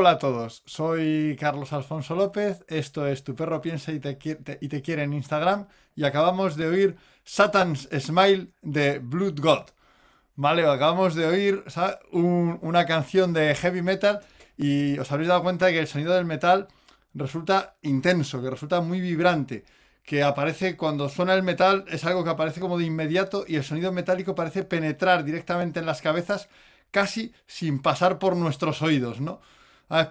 Hola a todos, soy Carlos Alfonso López, esto es Tu Perro Piensa y te, quiere en Instagram y acabamos de oír Satan's Smile de Blood God. Vale, acabamos de oír una canción de heavy metal y os habréis dado cuenta que el sonido del metal resulta intenso, que resulta muy vibrante, que aparece cuando suena el metal, es algo que aparece como de inmediato y el sonido metálico parece penetrar directamente en las cabezas casi sin pasar por nuestros oídos, ¿no?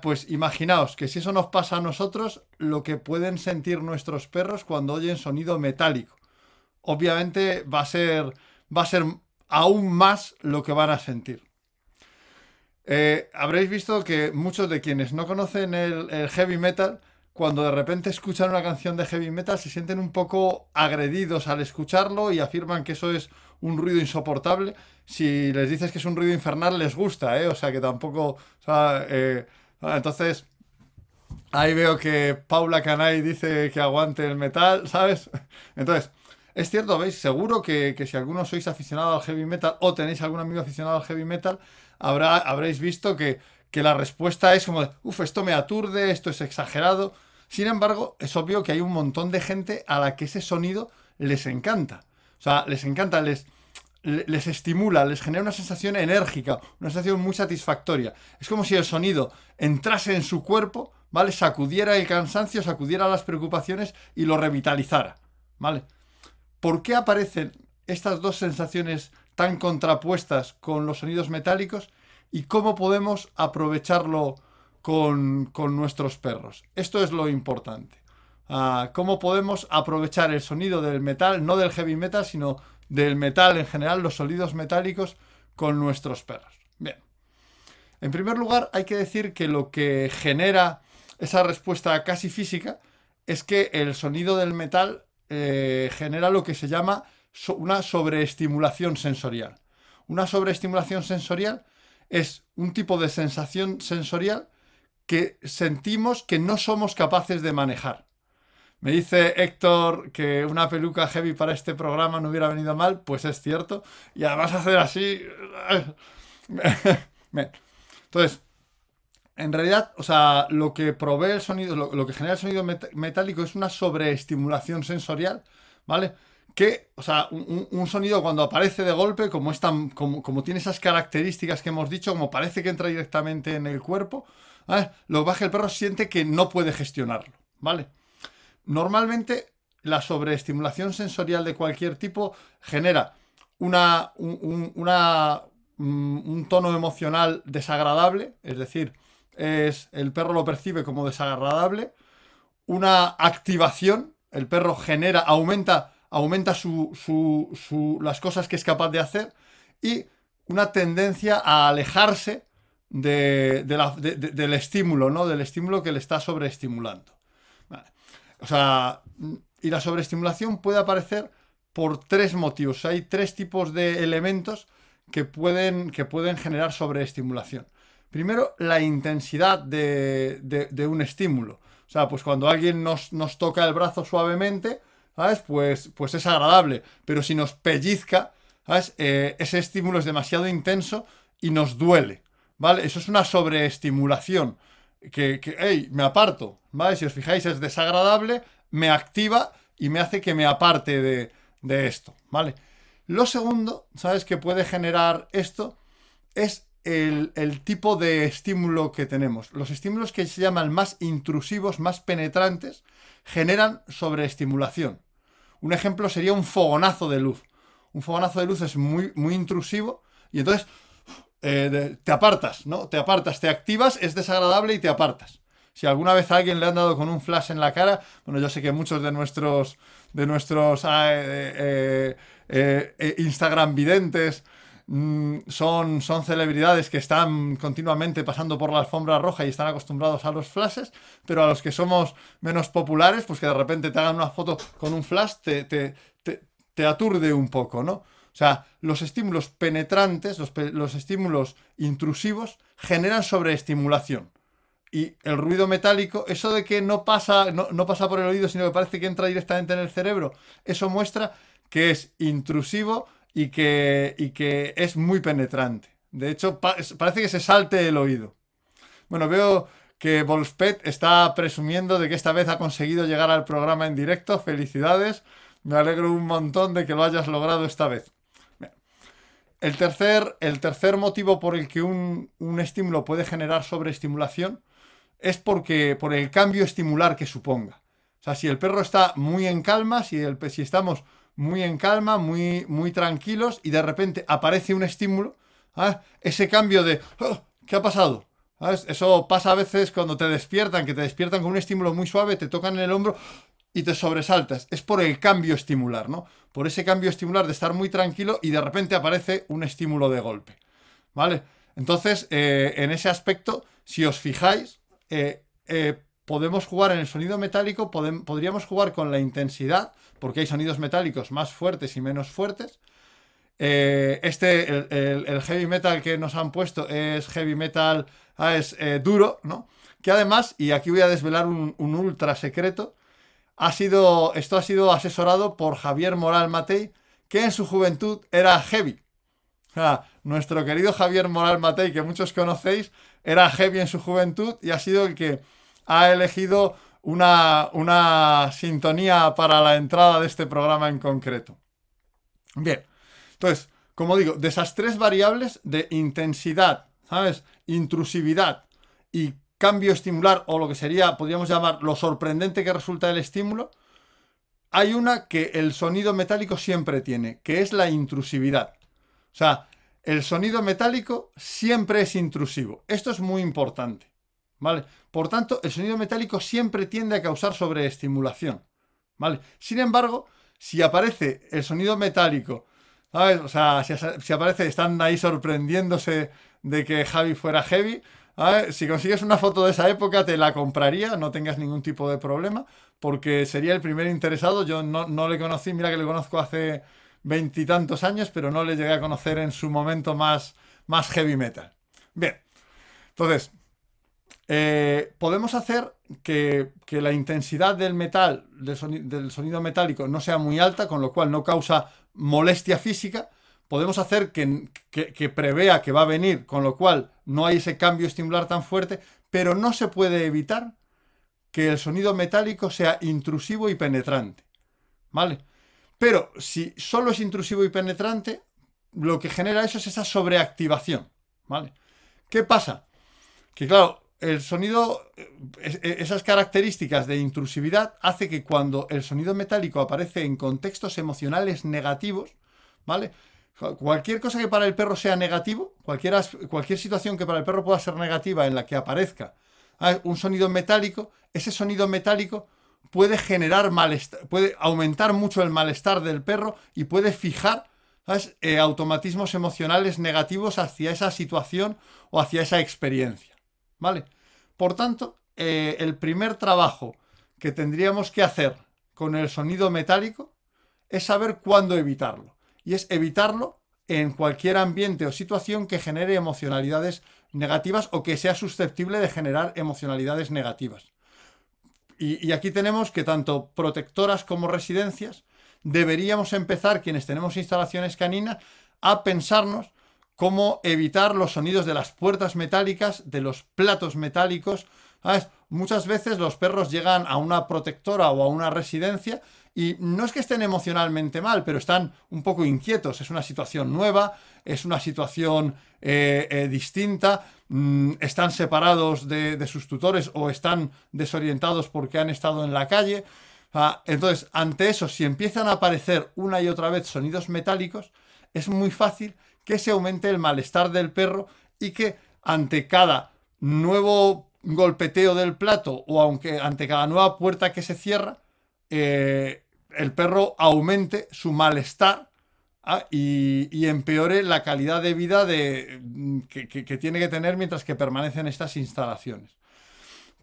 Pues imaginaos que si eso nos pasa a nosotros, lo que pueden sentir nuestros perros cuando oyen sonido metálico. Obviamente va a ser, va a ser aún más lo que van a sentir. Eh, habréis visto que muchos de quienes no conocen el, heavy metal, cuando de repente escuchan una canción de heavy metal, se sienten un poco agredidos al escucharlo y afirman que eso es un ruido insoportable. Si les dices que es un ruido infernal, les gusta, ¿eh? O sea que tampoco. Eh, Ah, entonces, ahí veo que Paula Canay dice que aguante el metal, ¿sabes? Entonces, es cierto, ¿veis? Seguro que, si alguno sois aficionado al heavy metal o tenéis algún amigo aficionado al heavy metal, habrá, habréis visto que, que la respuesta es como uff, esto me aturde, esto es exagerado. Sin embargo, es obvio que hay un montón de gente a la que ese sonido les encanta. O sea, les encanta, les, les estimula, les genera una sensación enérgica, una sensación muy satisfactoria. Es como si el sonido entrase en su cuerpo, ¿vale? Sacudiera el cansancio, sacudiera las preocupaciones y lo revitalizara, ¿vale? ¿Por qué aparecen estas dos sensaciones tan contrapuestas con los sonidos metálicos y cómo podemos aprovecharlo con, con nuestros perros? Esto es lo importante. Ah, ¿Cómo podemos aprovechar el sonido del metal, no del heavy metal, sino del metal en general, los sonidos metálicos con nuestros perros. Bien. En primer lugar, hay que decir que lo que genera esa respuesta casi física es que el sonido del metal eh, genera lo que se llama una sobreestimulación sensorial. Una sobreestimulación sensorial es un tipo de sensación sensorial que sentimos que no somos capaces de manejar. Me dice Héctor que una peluca heavy para este programa no hubiera venido mal, pues es cierto. Y además hacer así... Entonces, en realidad, o sea, lo que provee el sonido, lo, que genera el sonido metálico es una sobreestimulación sensorial, ¿vale? Que, o sea, un, sonido cuando aparece de golpe, como, es tan, como, como, tiene esas características que hemos dicho, como parece que entra directamente en el cuerpo, ¿vale? lo baja el perro siente que no puede gestionarlo, ¿vale? Normalmente la sobreestimulación sensorial de cualquier tipo genera una, un, mm, un tono emocional desagradable, es decir, es, el perro lo percibe como desagradable, una activación, el perro genera, aumenta, aumenta su, su, las cosas que es capaz de hacer y una tendencia a alejarse de, del estímulo, ¿no? Del estímulo que le está sobreestimulando. O sea, y la sobreestimulación puede aparecer por tres motivos. Hay tres tipos de elementos que pueden, que pueden generar sobreestimulación. Primero, la intensidad de, un estímulo. O sea, pues cuando alguien nos, toca el brazo suavemente, ¿sabes? Pues, pues es agradable. Pero si nos pellizca, ¿sabes? Eh, ese estímulo es demasiado intenso y nos duele. ¿Vale? Eso es una sobreestimulación que, que hey, me aparto, ¿vale? Si os fijáis, es desagradable, me activa y me hace que me aparte de, de esto, ¿vale? Lo segundo, ¿sabes? Que puede generar esto es el, el, tipo de estímulo que tenemos. Los estímulos que se llaman más intrusivos, más penetrantes, generan sobreestimulación. Un ejemplo sería un fogonazo de luz. Un fogonazo de luz es muy, muy intrusivo y entonces eh, te apartas, ¿no? Te apartas, te activas, es desagradable y te apartas. Si alguna vez a alguien le han dado con un flash en la cara, bueno, yo sé que muchos de nuestros, de nuestros ah, eh, eh, Instagram videntes mm, son, son celebridades que están continuamente pasando por la alfombra roja y están acostumbrados a los flashes, pero a los que somos menos populares, pues que de repente te hagan una foto con un flash, te, te, te aturde un poco, ¿no? Sea, los estímulos penetrantes, los, estímulos intrusivos, generan sobreestimulación. Y el ruido metálico, eso de que no pasa, no, pasa por el oído, sino que parece que entra directamente en el cerebro, eso muestra que es intrusivo y que, y que es muy penetrante. De hecho, parece que se salte el oído. Bueno, veo que Volspet está presumiendo de que esta vez ha conseguido llegar al programa en directo. Felicidades. Me alegro un montón de que lo hayas logrado esta vez. El tercer, el tercer motivo por el que un, estímulo puede generar sobreestimulación es porque, por el cambio estimular que suponga. O sea, si el perro está muy en calma, si, el, si estamos muy en calma, muy, muy tranquilos y de repente aparece un estímulo, ¿ah? ese cambio de oh, ¿qué ha pasado? Eso pasa a veces cuando te despiertan, que te despiertan con un estímulo muy suave, te tocan en el hombro y te sobresaltas. Es por el cambio estimular, ¿no? Por ese cambio estimular de estar muy tranquilo y de repente aparece un estímulo de golpe. ¿Vale? Entonces, eh, en ese aspecto, si os fijáis, eh, eh, podemos jugar en el sonido metálico, podríamos jugar con la intensidad, porque hay sonidos metálicos más fuertes y menos fuertes. este, el, heavy metal que nos han puesto es heavy metal, ah, es duro, ¿no? Que además, y aquí voy a desvelar un ultra secreto, ha sido, esto ha sido asesorado por Javier Moral Matei, que en su juventud era heavy. Sea, nuestro querido Javier Moral Matei, que muchos conocéis, era heavy en su juventud y ha sido el que ha elegido una, una sintonía para la entrada de este programa en concreto. Bien, entonces, como digo, de esas tres variables de intensidad, ¿sabes? Intrusividad y cambio estimular o lo que sería, podríamos llamar, lo sorprendente que resulta el estímulo, hay una que el sonido metálico siempre tiene, que es la intrusividad. O sea, el sonido metálico siempre es intrusivo. Esto es muy importante. ¿Vale? Por tanto, el sonido metálico siempre tiende a causar sobreestimulación. ¿Vale? Sin embargo, si aparece el sonido metálico. O sea, si aparece, están ahí sorprendiéndose de que Javi fuera heavy, si consigues una foto de esa época, te la compraría, no tengas ningún tipo de problema, porque sería el primer interesado. Yo no, le conocí, mira que le conozco hace veintitantos años, pero no le llegué a conocer en su momento más, más heavy metal. Bien, entonces, eh, podemos hacer que, la intensidad del metal, del sonido metálico, no sea muy alta, con lo cual no causa molestia física, podemos hacer que, prevea que va a venir, con lo cual no hay ese cambio estimular tan fuerte, pero no se puede evitar que el sonido metálico sea intrusivo y penetrante. ¿Vale? Pero si solo es intrusivo y penetrante, lo que genera eso es esa sobreactivación. ¿Vale? ¿Qué pasa? Que claro, el sonido, esas características de intrusividad hace que cuando el sonido metálico aparece en contextos emocionales negativos, ¿vale? Cualquier cosa que para el perro sea negativo, cualquier, cualquier situación que para el perro pueda ser negativa en la que aparezca un sonido metálico, ese sonido metálico puede generar malestar, puede aumentar mucho el malestar del perro y puede fijar eh, automatismos emocionales negativos hacia esa situación o hacia esa experiencia. ¿Vale? Por tanto, eh, el primer trabajo que tendríamos que hacer con el sonido metálico es saber cuándo evitarlo y es evitarlo en cualquier ambiente o situación que genere emocionalidades negativas o que sea susceptible de generar emocionalidades negativas. Y, aquí tenemos que tanto protectoras como residencias deberíamos empezar, quienes tenemos instalaciones caninas, a pensarnos cómo evitar los sonidos de las puertas metálicas, de los platos metálicos. Muchas veces los perros llegan a una protectora o a una residencia y no es que estén emocionalmente mal, pero están un poco inquietos. Es una situación nueva, es una situación eh, eh, distinta, mm, están separados de, sus tutores o están desorientados porque han estado en la calle. Entonces, ante eso, si empiezan a aparecer una y otra vez sonidos metálicos, es muy fácil que se aumente el malestar del perro y que ante cada nuevo golpeteo del plato o aunque ante cada nueva puerta que se cierra, eh, el perro aumente su malestar ah, y, empeore la calidad de vida de, que, tiene que tener mientras que permanece en estas instalaciones.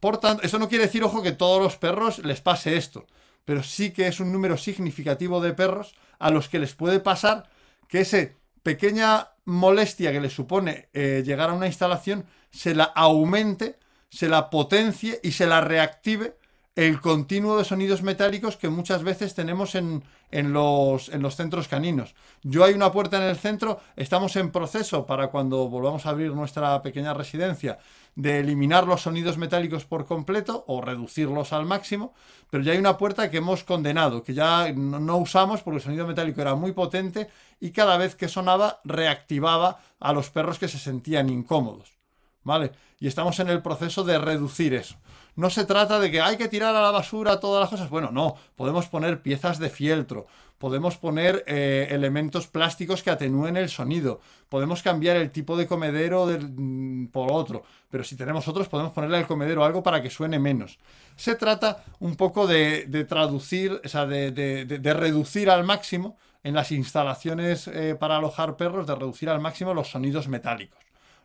Por tanto, eso no quiere decir, ojo, que todos los perros les pase esto, pero sí que es un número significativo de perros a los que les puede pasar que esa pequeña molestia que les supone eh, llegar a una instalación se la aumente, se la potencie y se la reactive el continuo de sonidos metálicos que muchas veces tenemos en, los, en, los, centros caninos. Yo hay una puerta en el centro, estamos en proceso para cuando volvamos a abrir nuestra pequeña residencia de eliminar los sonidos metálicos por completo o reducirlos al máximo, pero ya hay una puerta que hemos condenado, que ya no, no usamos porque el sonido metálico era muy potente y cada vez que sonaba reactivaba a los perros que se sentían incómodos. ¿Vale? Y estamos en el proceso de reducir eso. No se trata de que hay que tirar a la basura todas las cosas. Bueno, no. Podemos poner piezas de fieltro. Podemos poner eh, elementos plásticos que atenúen el sonido. Podemos cambiar el tipo de comedero mm, por otro. Pero si tenemos otros, podemos ponerle al comedero algo para que suene menos. Se trata un poco de, traducir, o sea, de, reducir al máximo en las instalaciones eh, para alojar perros, de reducir al máximo los sonidos metálicos.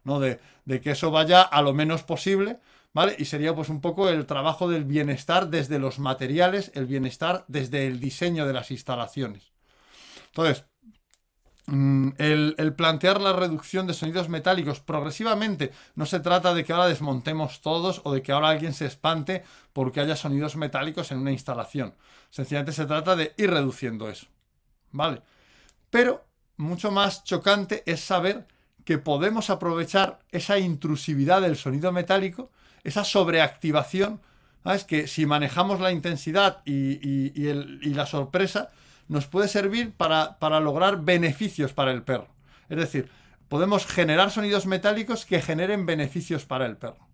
¿no? De, de que eso vaya a lo menos posible ¿vale? Y sería pues un poco el trabajo del bienestar desde los materiales, el bienestar desde el diseño de las instalaciones. Entonces, mm, el, plantear la reducción de sonidos metálicos progresivamente no se trata de que ahora desmontemos todos o de que ahora alguien se espante porque haya sonidos metálicos en una instalación. Sencillamente se trata de ir reduciendo eso. ¿Vale? Pero mucho más chocante es saber que podemos aprovechar esa intrusividad del sonido metálico esa sobreactivación, es que si manejamos la intensidad y, la sorpresa, nos puede servir para, lograr beneficios para el perro. Es decir, podemos generar sonidos metálicos que generen beneficios para el perro.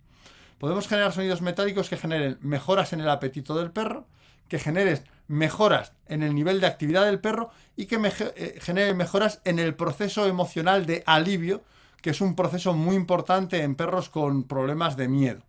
Podemos generar sonidos metálicos que generen mejoras en el apetito del perro, que generen mejoras en el nivel de actividad del perro y que eh, generen mejoras en el proceso emocional de alivio, que es un proceso muy importante en perros con problemas de miedo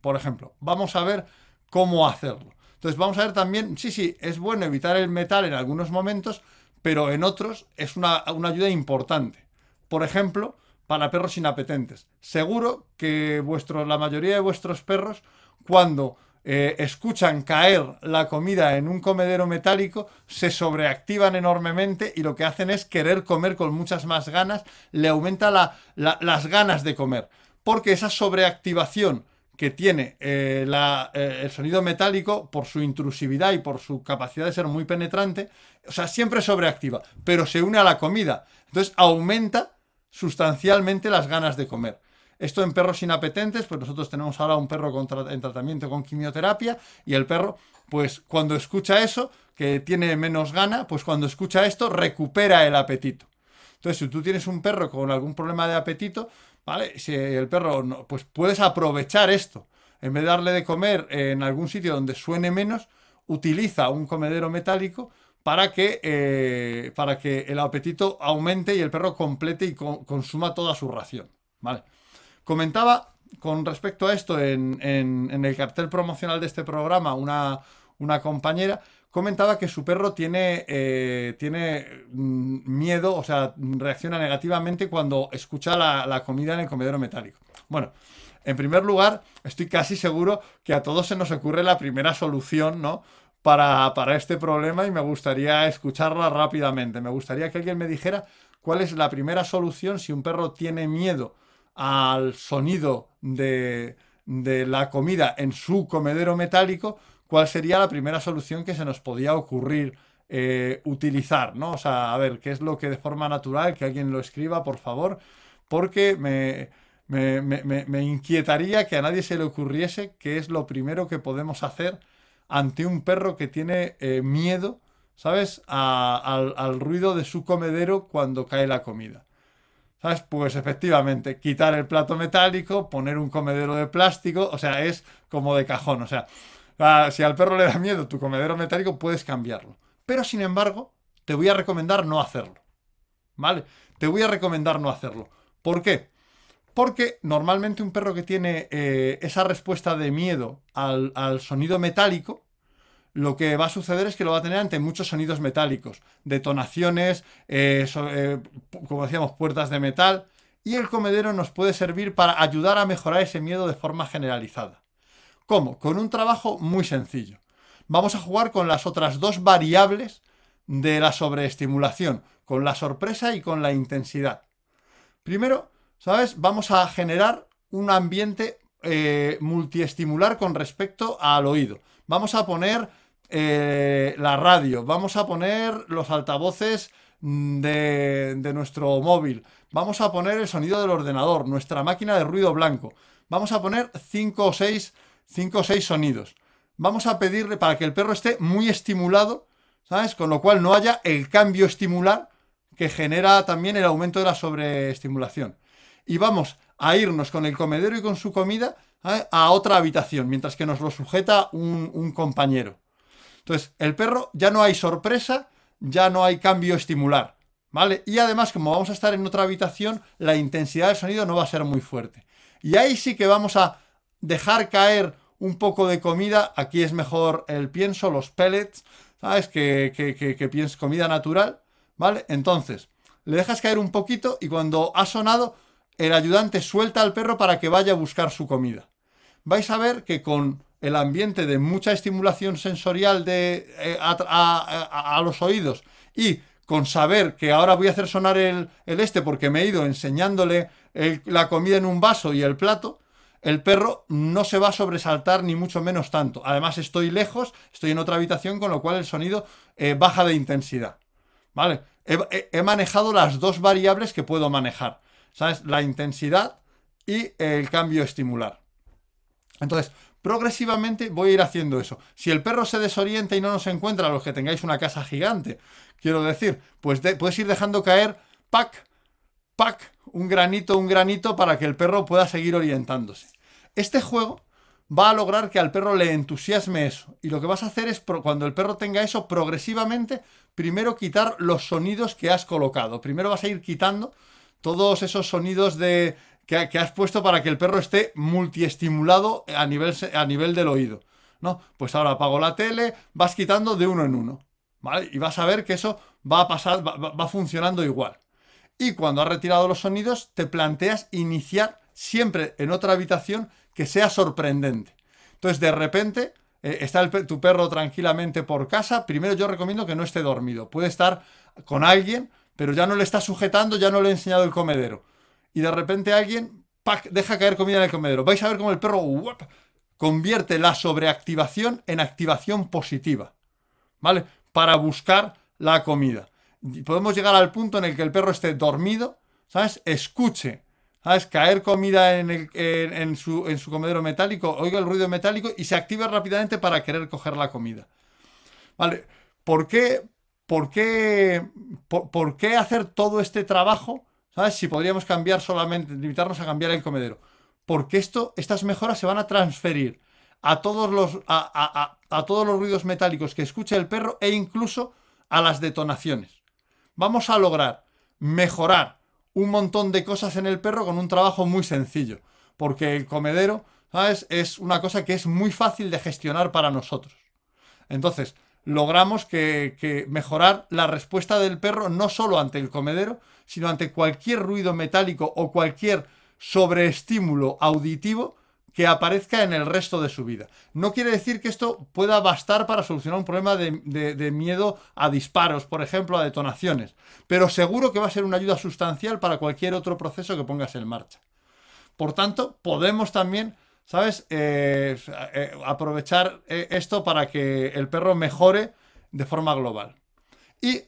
por ejemplo. Vamos a ver cómo hacerlo. Entonces vamos a ver también, sí, sí, es bueno evitar el metal en algunos momentos, pero en otros es una, ayuda importante. Por ejemplo, para perros inapetentes. Seguro que vuestros, la mayoría de vuestros perros, cuando eh, escuchan caer la comida en un comedero metálico, se sobreactivan enormemente y lo que hacen es querer comer con muchas más ganas, le aumenta las ganas de comer. Porque esa sobreactivación que tiene eh, eh, el sonido metálico por su intrusividad y por su capacidad de ser muy penetrante, o sea, siempre sobreactiva, pero se une a la comida. Entonces aumenta sustancialmente las ganas de comer. Esto en perros inapetentes, pues nosotros tenemos ahora un perro en tratamiento con quimioterapia y el perro, pues cuando escucha eso, que tiene menos gana, pues cuando escucha esto recupera el apetito. Entonces, si tú tienes un perro con algún problema de apetito, ¿vale? Si el perro, no, pues puedes aprovechar esto. En vez de darle de comer en algún sitio donde suene menos, utiliza un comedero metálico para que, eh, para que el apetito aumente y el perro complete y consuma toda su ración. ¿vale? Comentaba con respecto a esto en, en, el cartel promocional de este programa una, una compañera comentaba que su perro tiene, eh, tiene mm, miedo, o sea, reacciona negativamente cuando escucha la, comida en el comedero metálico. Bueno, en primer lugar, estoy casi seguro que a todos se nos ocurre la primera solución, ¿no? Para, para este problema y me gustaría escucharla rápidamente. Me gustaría que alguien me dijera cuál es la primera solución si un perro tiene miedo al sonido de, de la comida en su comedero metálico, cuál sería la primera solución que se nos podía ocurrir eh, utilizar, ¿no? O sea, a ver, qué es lo que de forma natural, que alguien lo escriba, por favor, porque me, me, inquietaría que a nadie se le ocurriese qué es lo primero que podemos hacer ante un perro que tiene eh, miedo, ¿sabes?, al, al ruido de su comedero cuando cae la comida. ¿Sabes? Pues efectivamente, quitar el plato metálico, poner un comedero de plástico, o sea, es como de cajón, o sea, si al perro le da miedo tu comedero metálico, puedes cambiarlo. Pero sin embargo, te voy a recomendar no hacerlo. ¿Vale? Te voy a recomendar no hacerlo. ¿Por qué? Porque normalmente un perro que tiene eh, esa respuesta de miedo al, sonido metálico, lo que va a suceder es que lo va a tener ante muchos sonidos metálicos, detonaciones, eh, eh, como decíamos, puertas de metal, y el comedero nos puede servir para ayudar a mejorar ese miedo de forma generalizada. ¿Cómo? Con un trabajo muy sencillo. Vamos a jugar con las otras dos variables de la sobreestimulación, con la sorpresa y con la intensidad. Primero, ¿sabes? Vamos a generar un ambiente eh, multiestimular con respecto al oído. vamos a poner eh, la radio, vamos a poner los altavoces de, de nuestro móvil, vamos a poner el sonido del ordenador, nuestra máquina de ruido blanco, vamos a poner 5 o 6 5 o 6 sonidos. Vamos a pedirle para que el perro esté muy estimulado, ¿sabes? Con lo cual no haya el cambio estimular que genera también el aumento de la sobreestimulación. Y vamos a irnos con el comedero y con su comida a otra habitación, mientras que nos lo sujeta un, un compañero. Entonces, el perro ya no hay sorpresa, ya no hay cambio estimular, ¿vale? Y además, como vamos a estar en otra habitación, la intensidad del sonido no va a ser muy fuerte. Y ahí sí que vamos a dejar caer un poco de comida. Aquí es mejor el pienso, los pellets, ¿sabes? Que, que, que, comida natural, ¿vale? Entonces, le dejas caer un poquito y cuando ha sonado, el ayudante suelta al perro para que vaya a buscar su comida. Vais a ver que con el ambiente de mucha estimulación sensorial de, eh, a, los oídos y con saber que ahora voy a hacer sonar el, este porque me he ido enseñándole la comida en un vaso y el plato, el perro no se va a sobresaltar ni mucho menos tanto. Además estoy lejos, estoy en otra habitación, con lo cual el sonido eh, baja de intensidad. ¿Vale? He, manejado las dos variables que puedo manejar. ¿Sabes? La intensidad y el cambio estimular. Entonces, progresivamente voy a ir haciendo eso. Si el perro se desorienta y no nos encuentra, los que tengáis una casa gigante, quiero decir, pues puedes ir dejando caer pack, un granito, un granito para que el perro pueda seguir orientándose. Este juego va a lograr que al perro le entusiasme eso. Y lo que vas a hacer es, cuando el perro tenga eso, progresivamente, primero quitar los sonidos que has colocado. Primero vas a ir quitando todos esos sonidos de, que, has puesto para que el perro esté multiestimulado a nivel, a nivel del oído. ¿no? Pues ahora apago la tele, vas quitando de uno en uno. Y vas a ver que eso va a pasar, va funcionando igual y cuando has retirado los sonidos te planteas iniciar siempre en otra habitación que sea sorprendente. Entonces de repente eh, está tu perro tranquilamente por casa, primero yo recomiendo que no esté dormido, puede estar con alguien, pero ya no le está sujetando, ya no le he enseñado el comedero. Y de repente alguien deja caer comida en el comedero. Vais a ver cómo el perro convierte la sobreactivación en activación positiva. ¿Vale? Para buscar la comida podemos llegar al punto en el que el perro esté dormido, ¿sabes? Escuche, ¿sabes? Caer comida en, el, en, su, en su comedero metálico, oiga el ruido metálico y se active rápidamente para querer coger la comida. ¿Vale? ¿Por qué, por qué, por, qué hacer todo este trabajo, ¿sabes? Si podríamos cambiar solamente, limitarnos a cambiar el comedero. Porque esto, estas mejoras se van a transferir a todos los, a, a todos los ruidos metálicos que escuche el perro e incluso a las detonaciones vamos a lograr mejorar un montón de cosas en el perro con un trabajo muy sencillo. Porque el comedero. Es una cosa que es muy fácil de gestionar para nosotros. Entonces, logramos que, mejorar la respuesta del perro no solo ante el comedero, sino ante cualquier ruido metálico o cualquier sobreestímulo auditivo que aparezca en el resto de su vida. No quiere decir que esto pueda bastar para solucionar un problema de, miedo a disparos, por ejemplo, a detonaciones, pero seguro que va a ser una ayuda sustancial para cualquier otro proceso que pongas en marcha. Por tanto, podemos también, ¿sabes?, eh, eh, aprovechar eh, esto para que el perro mejore de forma global. Y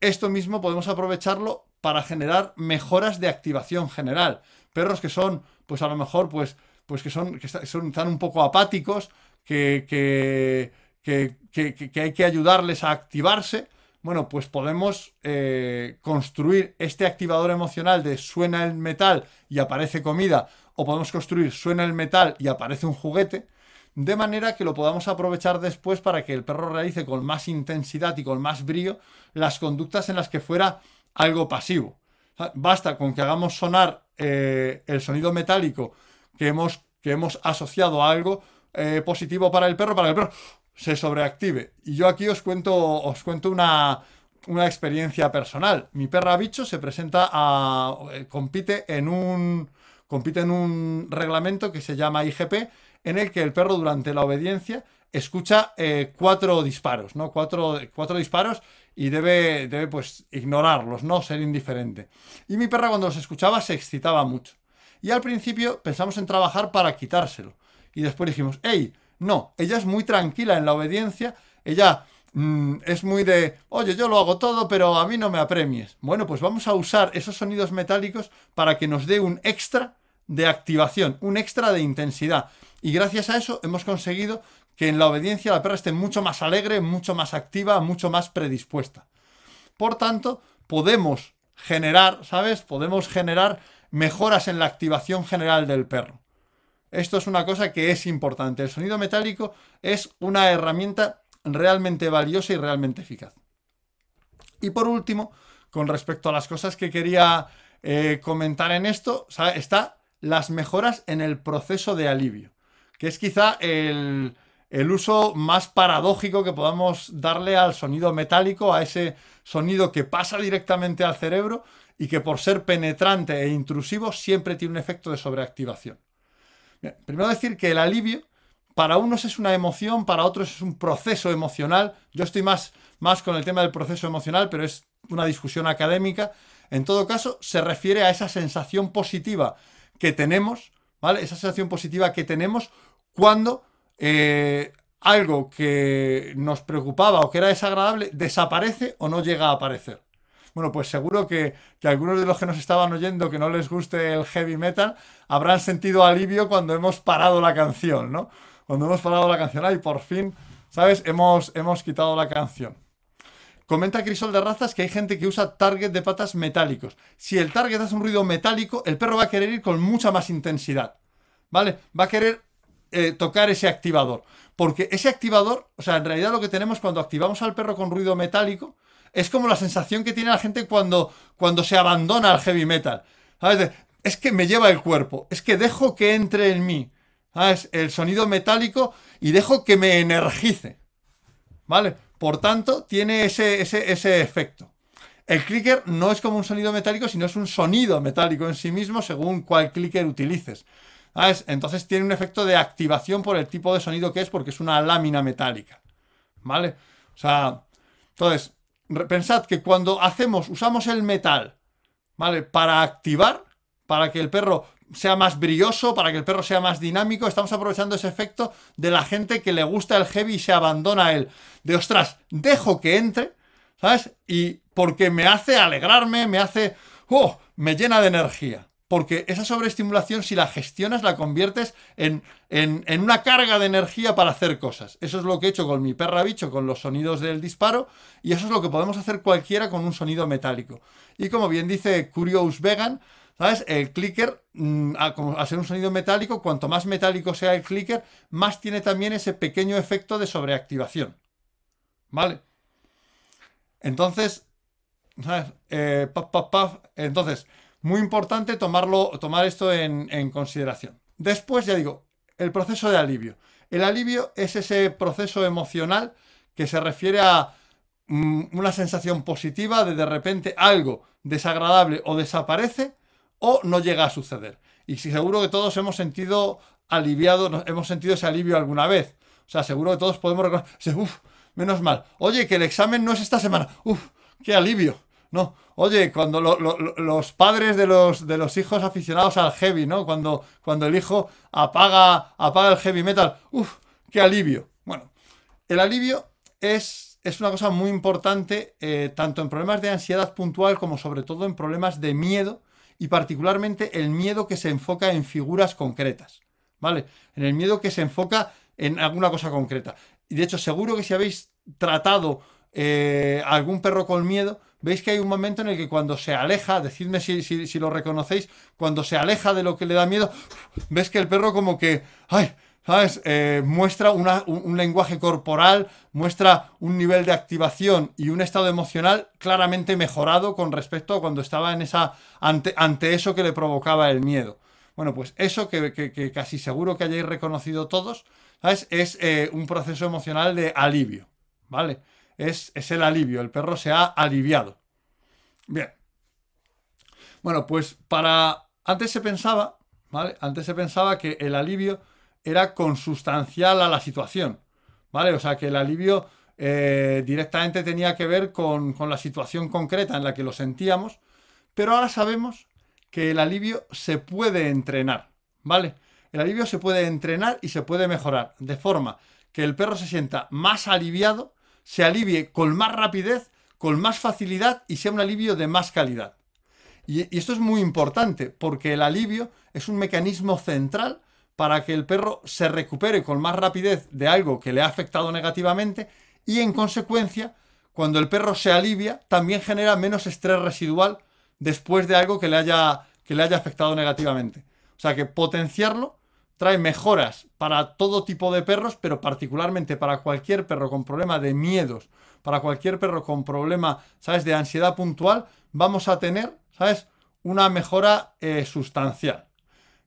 esto mismo podemos aprovecharlo para generar mejoras de activación general. Perros que son, pues a lo mejor, pues pues que son, que son están un poco apáticos, que, que, que, hay que ayudarles a activarse. Bueno, pues podemos eh, construir este activador emocional de suena el metal y aparece comida, o podemos construir suena el metal y aparece un juguete, de manera que lo podamos aprovechar después para que el perro realice con más intensidad y con más brío las conductas en las que fuera algo pasivo. Basta con que hagamos sonar eh, el sonido metálico que hemos, que hemos asociado a algo eh, positivo para el perro, para el perro se sobreactive. Y yo aquí os cuento, os cuento una, experiencia personal. Mi perra bicho se presenta a. Eh, compite en un. compite en un reglamento que se llama IGP, en el que el perro durante la obediencia escucha eh, cuatro disparos, ¿no? Cuatro, cuatro disparos y debe, debe pues ignorarlos, ¿no? Ser indiferente. Y mi perra cuando los escuchaba se excitaba mucho. Y al principio pensamos en trabajar para quitárselo. Y después dijimos, hey, No, ella es muy tranquila en la obediencia, ella mm, es muy de, oye, yo lo hago todo, pero a mí no me apremies. Bueno, pues vamos a usar esos sonidos metálicos para que nos dé un extra de activación, un extra de intensidad. Y gracias a eso hemos conseguido que en la obediencia la perra esté mucho más alegre, mucho más activa, mucho más predispuesta. Por tanto, podemos generar, ¿sabes? Podemos generar mejoras en la activación general del perro. Esto es una cosa que es importante. El sonido metálico es una herramienta realmente valiosa y realmente eficaz. Y por último, con respecto a las cosas que quería eh, comentar en esto, está las mejoras en el proceso de alivio, que es quizá el, el uso más paradójico que podamos darle al sonido metálico, a ese sonido que pasa directamente al cerebro y que por ser penetrante e intrusivo siempre tiene un efecto de sobreactivación. primero decir que el alivio para unos es una emoción, para otros es un proceso emocional. Yo estoy más, más con el tema del proceso emocional, pero es una discusión académica. En todo caso, se refiere a esa sensación positiva que tenemos, ¿vale? Esa sensación positiva que tenemos cuando eh, algo que nos preocupaba o que era desagradable desaparece o no llega a aparecer. Bueno, pues seguro que, algunos de los que nos estaban oyendo que no les guste el heavy metal habrán sentido alivio cuando hemos parado la canción, ¿no? Cuando hemos parado la canción, y por fin, ¿sabes? Hemos, hemos quitado la canción. Comenta Crisol de Razas que hay gente que usa target de patas metálicos. Si el target hace un ruido metálico, el perro va a querer ir con mucha más intensidad. ¿Vale? Va a querer eh, tocar ese activador. Porque ese activador, o sea, en realidad lo que tenemos cuando activamos al perro con ruido metálico, es como la sensación que tiene la gente cuando, cuando se abandona al heavy metal. Es que me lleva el cuerpo, es que dejo que entre en mí. ¿Sabes? El sonido metálico y dejo que me energice. ¿Vale? Por tanto, tiene ese, ese, ese efecto. El clicker no es como un sonido metálico, sino es un sonido metálico en sí mismo según cuál clicker utilices. Entonces tiene un efecto de activación por el tipo de sonido que es, porque es una lámina metálica. ¿Vale? O sea, entonces, pensad que cuando hacemos, usamos el metal, ¿vale? Para activar, para que el perro sea más brilloso, para que el perro sea más dinámico, estamos aprovechando ese efecto de la gente que le gusta el heavy y se abandona a él. De ostras, dejo que entre, ¿sabes? Y porque me hace alegrarme, me hace... ¡Oh! Me llena de energía porque esa sobreestimulación, si la gestionas, la conviertes en, una carga de energía para hacer cosas. Eso es lo que he hecho con mi perra bicho, con los sonidos del disparo, y eso es lo que podemos hacer cualquiera con un sonido metálico. Y como bien dice Curious Vegan, ¿sabes? El clicker, mm, ser un sonido metálico, cuanto más metálico sea el clicker, más tiene también ese pequeño efecto de sobreactivación. ¿Vale? Entonces, ¿sabes? Eh, Entonces, muy importante tomarlo, tomar esto en, consideración. Después, ya digo, el proceso de alivio. El alivio es ese proceso emocional que se refiere a mm, una sensación positiva de de repente algo desagradable o desaparece o no llega a suceder. Y seguro que todos hemos sentido aliviado, hemos sentido ese alivio alguna vez. O sea, seguro que todos podemos reconocer, menos mal. Oye, que el examen no es esta semana. Uf, qué alivio. No, oye, cuando los padres de los, de los hijos aficionados al heavy, ¿no? Cuando, cuando el hijo apaga, apaga el heavy metal, ¡uf! ¡Qué alivio! Bueno, el alivio es, es una cosa muy importante eh, tanto en problemas de ansiedad puntual como sobre todo en problemas de miedo y particularmente el miedo que se enfoca en figuras concretas, ¿vale? En el miedo que se enfoca en alguna cosa concreta. Y de hecho, seguro que si habéis tratado eh, algún perro con miedo, veis que hay un momento en el que cuando se aleja, decidme si, lo reconocéis, cuando se aleja de lo que le da miedo, ves que el perro como que, ay, ¿sabes? Eh, muestra un, lenguaje corporal, muestra un nivel de activación y un estado emocional claramente mejorado con respecto a cuando estaba en esa, ante, eso que le provocaba el miedo. Bueno, pues eso que, casi seguro que hayáis reconocido todos, ¿sabes? Es eh, un proceso emocional de alivio, ¿vale? Es, el alivio, el perro se ha aliviado. Bien. Bueno, pues para... Antes se pensaba, ¿vale? Antes se pensaba que el alivio era consustancial a la situación, ¿vale? O sea, que el alivio eh, directamente tenía que ver con, con, la situación concreta en la que lo sentíamos, pero ahora sabemos que el alivio se puede entrenar, ¿vale? el alivio se puede entrenar y se puede mejorar, de forma que el perro se sienta más aliviado, se alivie con más rapidez, con más facilidad y sea un alivio de más calidad. Y, esto es muy importante, porque el alivio es un mecanismo central para que el perro se recupere con más rapidez de algo que le ha afectado negativamente y en consecuencia, cuando el perro se alivia, también genera menos estrés residual después de algo que le haya, que le haya afectado negativamente. O sea que potenciarlo trae mejoras para todo tipo de perros, pero particularmente para cualquier perro con problema de miedos, para cualquier perro con problema, ¿sabes?, de ansiedad puntual, vamos a tener, ¿sabes?, una mejora eh, sustancial.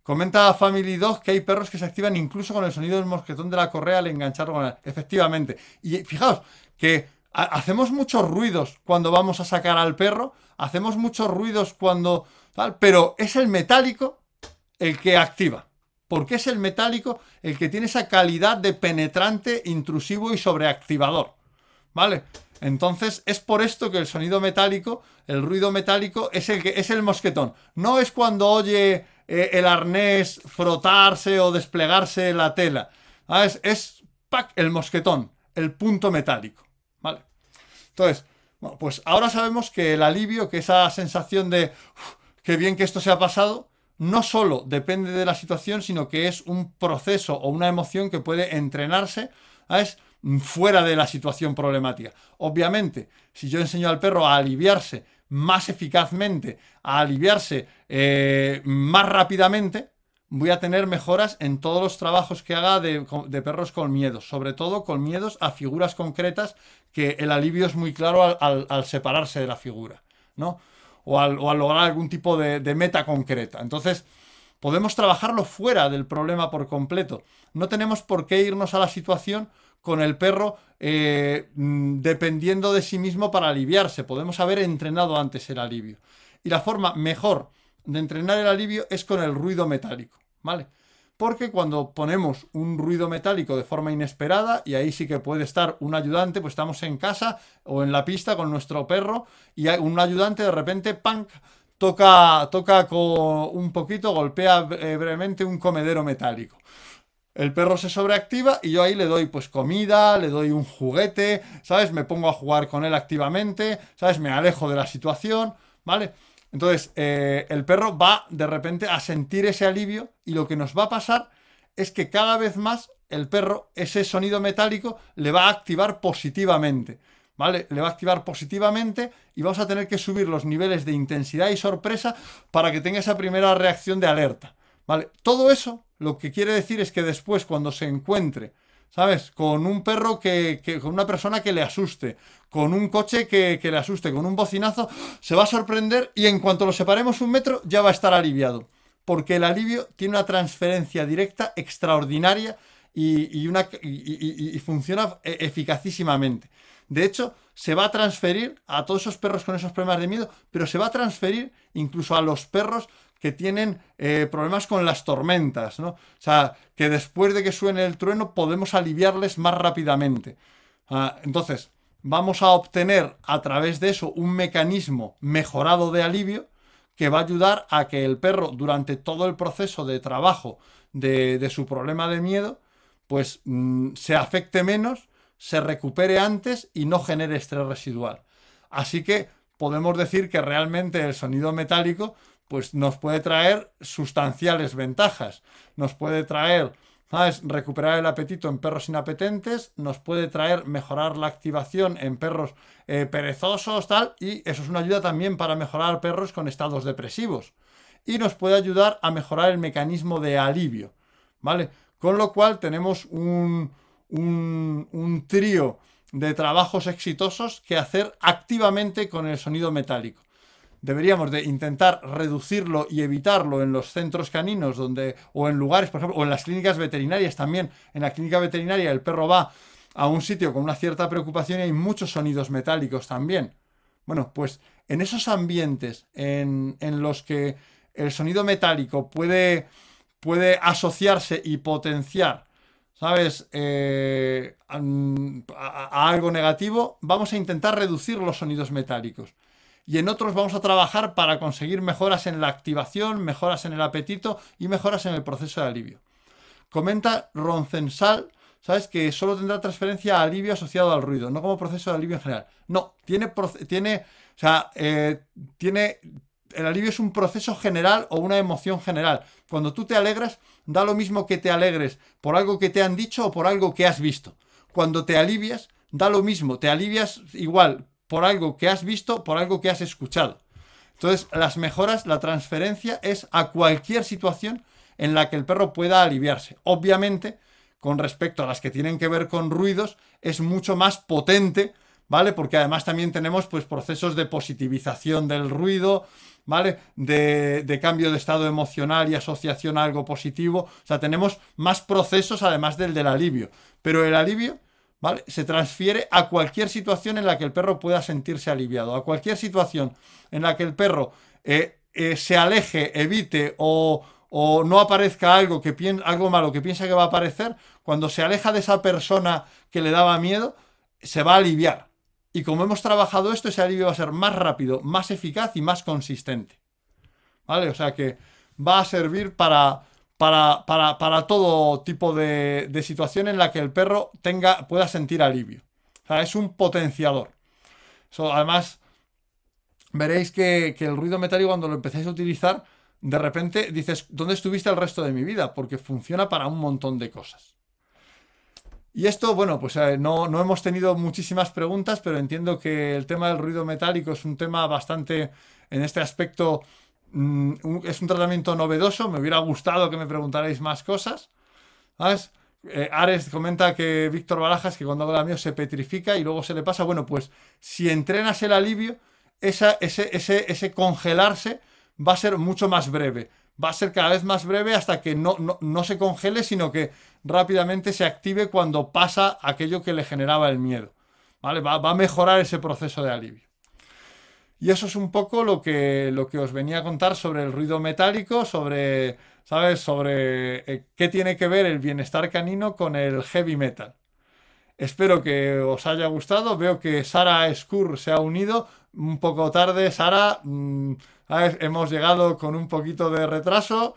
Comenta Family Dog que hay perros que se activan incluso con el sonido del mosquetón de la correa al engancharlo con Efectivamente. Y fijaos que hacemos muchos ruidos cuando vamos a sacar al perro, hacemos muchos ruidos cuando tal, pero es el metálico el que activa. Porque es el metálico el que tiene esa calidad de penetrante, intrusivo y sobreactivador. ¿Vale? Entonces es por esto que el sonido metálico, el ruido metálico, es el que es el mosquetón. No es cuando oye eh, el arnés frotarse o desplegarse la tela. Es, es el mosquetón, el punto metálico. ¿Vale? Entonces, pues ahora sabemos que el alivio, que esa sensación de qué bien que esto se ha pasado, no solo depende de la situación, sino que es un proceso o una emoción que puede entrenarse ¿sabes? fuera de la situación problemática. Obviamente, si yo enseño al perro a aliviarse más eficazmente, a aliviarse eh, más rápidamente, voy a tener mejoras en todos los trabajos que haga de, perros con miedos, sobre todo con miedos a figuras concretas, que el alivio es muy claro al separarse de la figura, ¿no? O al, lograr algún tipo de, meta concreta. Entonces, podemos trabajarlo fuera del problema por completo. No tenemos por qué irnos a la situación con el perro eh, mm, dependiendo de sí mismo para aliviarse. Podemos haber entrenado antes el alivio. Y la forma mejor de entrenar el alivio es con el ruido metálico, ¿vale? Porque cuando ponemos un ruido metálico de forma inesperada, y ahí sí que puede estar un ayudante, pues estamos en casa o en la pista con nuestro perro, y un ayudante de repente, toca, toca con un poquito, golpea eh, brevemente un comedero metálico. El perro se sobreactiva y yo ahí le doy pues comida, le doy un juguete, ¿sabes? Me pongo a jugar con él activamente, ¿sabes? Me alejo de la situación, ¿vale? Entonces, eh, el perro va de repente a sentir ese alivio y lo que nos va a pasar es que cada vez más el perro, ese sonido metálico, le va a activar positivamente. ¿Vale? Le va a activar positivamente y vamos a tener que subir los niveles de intensidad y sorpresa para que tenga esa primera reacción de alerta. ¿Vale? Todo eso lo que quiere decir es que después, cuando se encuentre ¿sabes? Con un perro que, con una persona que le asuste, con un coche que, le asuste, con un bocinazo, se va a sorprender y en cuanto lo separemos un metro ya va a estar aliviado. Porque el alivio tiene una transferencia directa extraordinaria y, y, funciona e, eficacísimamente. De hecho, se va a transferir a todos esos perros con esos problemas de miedo, pero se va a transferir incluso a los perros que tienen eh, problemas con las tormentas, ¿no? O sea, que después de que suene el trueno podemos aliviarles más rápidamente. Ah, entonces, vamos a obtener a través de eso un mecanismo mejorado de alivio que va a ayudar a que el perro durante todo el proceso de trabajo de, su problema de miedo, pues mm, se afecte menos, se recupere antes y no genere estrés residual. Así que podemos decir que realmente el sonido metálico pues nos puede traer sustanciales ventajas. Nos puede traer, ¿sabes? Recuperar el apetito en perros inapetentes, nos puede traer mejorar la activación en perros eh, perezosos, tal, y eso es una ayuda también para mejorar perros con estados depresivos. Y nos puede ayudar a mejorar el mecanismo de alivio, ¿vale? Con lo cual tenemos un, un, un trío de trabajos exitosos que hacer activamente con el sonido metálico deberíamos de intentar reducirlo y evitarlo en los centros caninos donde o en lugares, por ejemplo, o en las clínicas veterinarias también. En la clínica veterinaria el perro va a un sitio con una cierta preocupación y hay muchos sonidos metálicos también. Bueno, pues en esos ambientes en, los que el sonido metálico puede, puede asociarse y potenciar, ¿sabes?, eh, a algo negativo, vamos a intentar reducir los sonidos metálicos y en otros vamos a trabajar para conseguir mejoras en la activación, mejoras en el apetito y mejoras en el proceso de alivio. comenta Roncensal, ¿sabes? Que solo tendrá transferencia a alivio asociado al ruido, no como proceso de alivio en general. No, tiene, tiene o sea, eh, tiene, el alivio es un proceso general o una emoción general. Cuando tú te alegras, da lo mismo que te alegres por algo que te han dicho o por algo que has visto. Cuando te alivias, da lo mismo, te alivias igual por algo que has visto, por algo que has escuchado. Entonces, las mejoras, la transferencia es a cualquier situación en la que el perro pueda aliviarse. Obviamente, con respecto a las que tienen que ver con ruidos, es mucho más potente, ¿vale? Porque además también tenemos pues procesos de positivización del ruido, ¿vale? De, cambio de estado emocional y asociación a algo positivo. O sea, tenemos más procesos además del del alivio. Pero el alivio ¿vale? Se transfiere a cualquier situación en la que el perro pueda sentirse aliviado, a cualquier situación en la que el perro eh, eh, se aleje, evite o, no aparezca algo, que algo malo que piensa que va a aparecer, cuando se aleja de esa persona que le daba miedo, se va a aliviar. Y como hemos trabajado esto, ese alivio va a ser más rápido, más eficaz y más consistente. ¿Vale? O sea que va a servir para, para, todo tipo de, situación en la que el perro tenga, pueda sentir alivio. O sea, es un potenciador. además, veréis que, el ruido metálico cuando lo empecéis a utilizar, de repente dices, ¿dónde estuviste el resto de mi vida? Porque funciona para un montón de cosas. Y esto, bueno, pues eh, no, no, hemos tenido muchísimas preguntas, pero entiendo que el tema del ruido metálico es un tema bastante, en este aspecto, es un tratamiento novedoso, me hubiera gustado que me preguntarais más cosas. Eh, Ares comenta que Víctor Barajas, que cuando habla mío se petrifica y luego se le pasa. Bueno, pues si entrenas el alivio, ese, ese, congelarse va a ser mucho más breve. Va a ser cada vez más breve hasta que no, no se congele, sino que rápidamente se active cuando pasa aquello que le generaba el miedo. ¿Vale? Va, va a mejorar ese proceso de alivio. Y eso es un poco lo que, lo que os venía a contar sobre el ruido metálico, sobre, ¿sabes? Sobre eh, qué tiene que ver el bienestar canino con el heavy metal. Espero que os haya gustado. Veo que Sara Skur se ha unido un poco tarde. Sara, mm, hemos llegado con un poquito de retraso.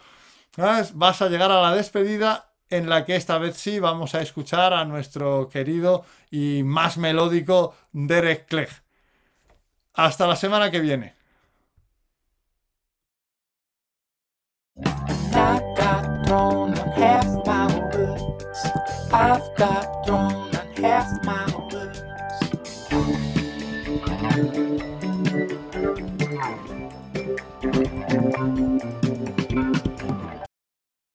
Vas a llegar a la despedida en la que esta vez sí vamos a escuchar a nuestro querido y más melódico Derek Clegg. Hasta la semana que viene.